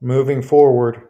moving forward.